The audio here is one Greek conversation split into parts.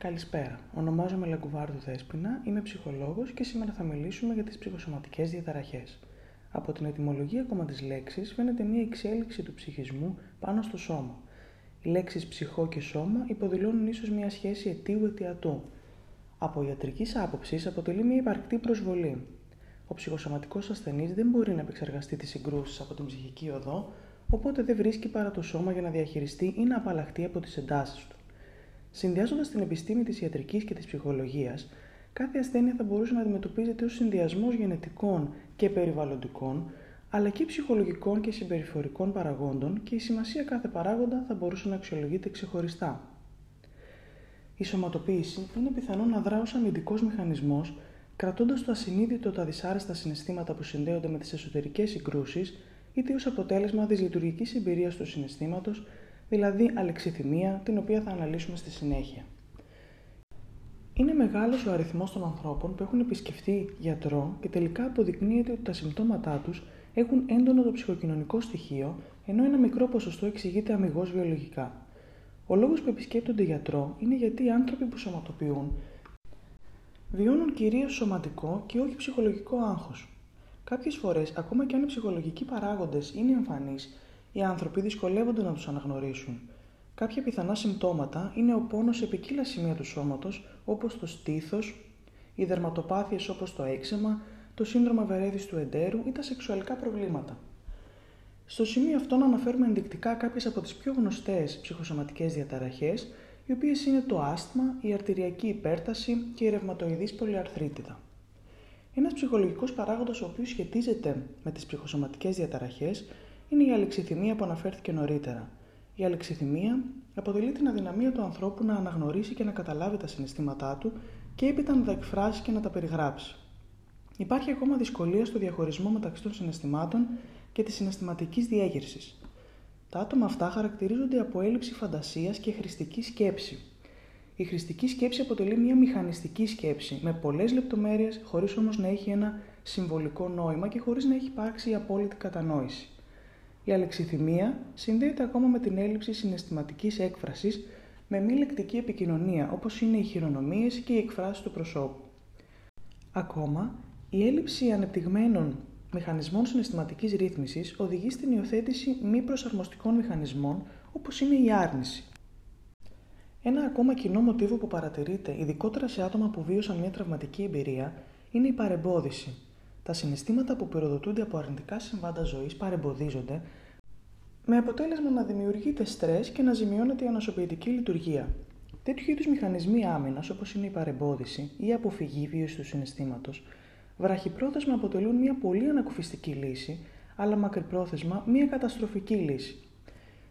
Καλησπέρα. Ονομάζομαι Λαγκουβάρδου Δέσποινα, είμαι ψυχολόγος και σήμερα θα μιλήσουμε για τις ψυχοσωματικές διαταραχές. Από την ετυμολογία ακόμα της λέξης φαίνεται μια εξέλιξη του ψυχισμού πάνω στο σώμα. Οι λέξεις ψυχό και σώμα υποδηλώνουν ίσως μια σχέση αιτίου-αιτιατού. Από ιατρικής άποψης αποτελεί μια υπαρκτή προσβολή. Ο ψυχοσωματικός ασθενής δεν μπορεί να επεξεργαστεί τις συγκρούσεις από την ψυχική οδό, οπότε δεν βρίσκει παρά το σώμα για να διαχειριστεί ή να απαλλαχτεί από τις εντάσεις του. Συνδυάζοντας την επιστήμη της ιατρικής και της ψυχολογίας, κάθε ασθένεια θα μπορούσε να αντιμετωπίζεται ως συνδυασμός γενετικών και περιβαλλοντικών, αλλά και ψυχολογικών και συμπεριφορικών παραγόντων και η σημασία κάθε παράγοντα θα μπορούσε να αξιολογείται ξεχωριστά. Η σωματοποίηση είναι πιθανό να δρά ως αμυντικός μηχανισμός, κρατώντας το ασυνείδητο τα δυσάρεστα συναισθήματα που συνδέονται με τις εσωτερικές συγκρούσεις, είτε ως αποτέλεσμα δυσλειτουργικής εμπειρίας του συναισθήματος, δηλαδή αλεξιθυμία, την οποία θα αναλύσουμε στη συνέχεια. Είναι μεγάλος ο αριθμός των ανθρώπων που έχουν επισκεφτεί γιατρό και τελικά αποδεικνύεται ότι τα συμπτώματά τους έχουν έντονο το ψυχοκοινωνικό στοιχείο, ενώ ένα μικρό ποσοστό εξηγείται αμυγός βιολογικά. Ο λόγος που επισκέπτονται γιατρό είναι γιατί οι άνθρωποι που σωματοποιούν βιώνουν κυρίως σωματικό και όχι ψυχολογικό άγχος. Κάποιες φορές, ακόμα και αν οι ψυχολογικοί παράγοντες είναι εμφανείς, οι άνθρωποι δυσκολεύονται να τους αναγνωρίσουν. Κάποια πιθανά συμπτώματα είναι ο πόνος σε ποικίλα σημεία του σώματος, όπως το στήθος, οι δερματοπάθειες όπως το έξεμα, το σύνδρομο βερέδης του εντέρου ή τα σεξουαλικά προβλήματα. Στο σημείο αυτό να αναφέρουμε ενδεικτικά κάποιες από τις πιο γνωστές ψυχοσωματικές διαταραχές, οι οποίες είναι το άσθμα, η αρτηριακή υπέρταση και η ρευματοειδής πολυαρθρίτιδα. Ένας ψυχολογικός παράγοντας ο οποίος σχετίζεται με τις ψυχοσωματικές διαταραχές είναι η αλεξιθυμία που αναφέρθηκε νωρίτερα. Η αλεξιθυμία αποτελεί την αδυναμία του ανθρώπου να αναγνωρίσει και να καταλάβει τα συναισθήματά του και έπειτα να τα εκφράσει και να τα περιγράψει. Υπάρχει ακόμα δυσκολία στο διαχωρισμό μεταξύ των συναισθημάτων και της συναισθηματικής διέγερσης. Τα άτομα αυτά χαρακτηρίζονται από έλλειψη φαντασίας και χρηστική σκέψη. Η χρηστική σκέψη αποτελεί μια μηχανιστική σκέψη με πολλές λεπτομέρειες, χωρίς όμως να έχει ένα συμβολικό νόημα και χωρίς να έχει υπάρξει η απόλυτη κατανόηση. Η αλεξιθυμία συνδέεται ακόμα με την έλλειψη συναισθηματικής έκφρασης με μη λεκτική επικοινωνία, όπως είναι οι χειρονομίες και οι εκφράσεις του προσώπου. Ακόμα, η έλλειψη ανεπτυγμένων μηχανισμών συναισθηματικής ρύθμισης οδηγεί στην υιοθέτηση μη προσαρμοστικών μηχανισμών όπως είναι η άρνηση. Ένα ακόμα κοινό μοτίβο που παρατηρείται, ειδικότερα σε άτομα που βίωσαν μια τραυματική εμπειρία, είναι η παρεμπόδιση. Τα συναισθήματα που πυροδοτούνται από αρνητικά συμβάντα ζωής παρεμποδίζονται, με αποτέλεσμα να δημιουργείται στρες και να ζημιώνεται η ανασωπητική λειτουργία. Τέτοιου είδους μηχανισμοί άμυνας, όπως είναι η παρεμπόδιση ή η αποφυγή βίωσης του συναισθήματος, βραχυπρόθεσμα αποτελούν μια πολύ ανακουφιστική λύση, αλλά μακρυπρόθεσμα μια καταστροφική λύση.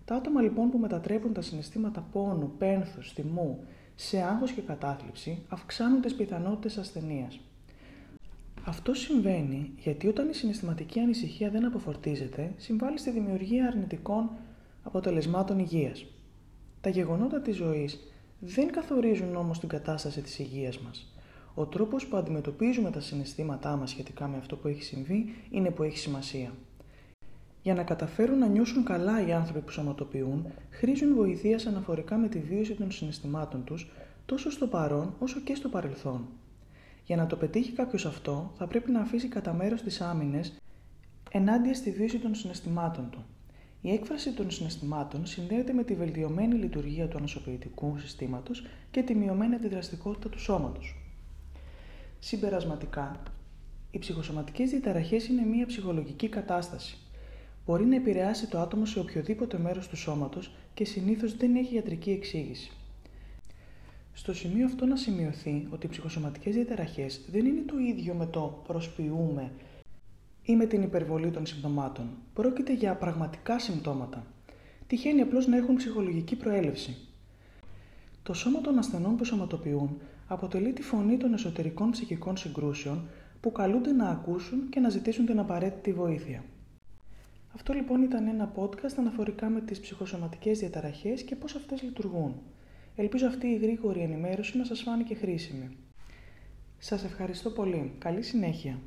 Τα άτομα λοιπόν που μετατρέπουν τα συναισθήματα πόνου, πένθους, θυμού σε άγχος και κατάθλιψη αυξάνουν τις πιθανότητες ασθενείας. Αυτό συμβαίνει γιατί όταν η συναισθηματική ανησυχία δεν αποφορτίζεται, συμβάλλει στη δημιουργία αρνητικών αποτελεσμάτων υγείας. Τα γεγονότα της ζωής δεν καθορίζουν όμως την κατάσταση της υγείας μας. Ο τρόπος που αντιμετωπίζουμε τα συναισθήματά μας σχετικά με αυτό που έχει συμβεί είναι που έχει σημασία. Για να καταφέρουν να νιώσουν καλά οι άνθρωποι που σωματοποιούν, χρήζουν βοηθείας αναφορικά με τη βίωση των συναισθημάτων τους, τόσο στο παρόν όσο και στο παρελθόν. Για να το πετύχει κάποιος αυτό, θα πρέπει να αφήσει κατά μέρος τις άμυνες ενάντια στη βίωση των συναισθημάτων του. Η έκφραση των συναισθημάτων συνδέεται με τη βελτιωμένη λειτουργία του ανοσοποιητικού συστήματος και τη μειωμένη αντιδραστικότητα του σώματος. Συμπερασματικά, οι ψυχοσωματικές διαταραχές είναι μια ψυχολογική κατάσταση. Μπορεί να επηρεάσει το άτομο σε οποιοδήποτε μέρος του σώματος και συνήθως δεν έχει ιατρική εξήγηση. Στο σημείο αυτό να σημειωθεί ότι οι ψυχοσωματικές διαταραχές δεν είναι το ίδιο με το προσποιούμε ή με την υπερβολή των συμπτωμάτων. Πρόκειται για πραγματικά συμπτώματα. Τυχαίνει απλώς να έχουν ψυχολογική προέλευση. Το σώμα των ασθενών που σωματοποιούν αποτελεί τη φωνή των εσωτερικών ψυχικών συγκρούσεων που καλούνται να ακούσουν και να ζητήσουν την απαραίτητη βοήθεια. Αυτό λοιπόν ήταν ένα podcast αναφορικά με τις ψυχοσωματικές διαταραχές και πώς αυτές λειτουργούν. Ελπίζω αυτή η γρήγορη ενημέρωση να σας φάνηκε χρήσιμη. Σας ευχαριστώ πολύ. Καλή συνέχεια.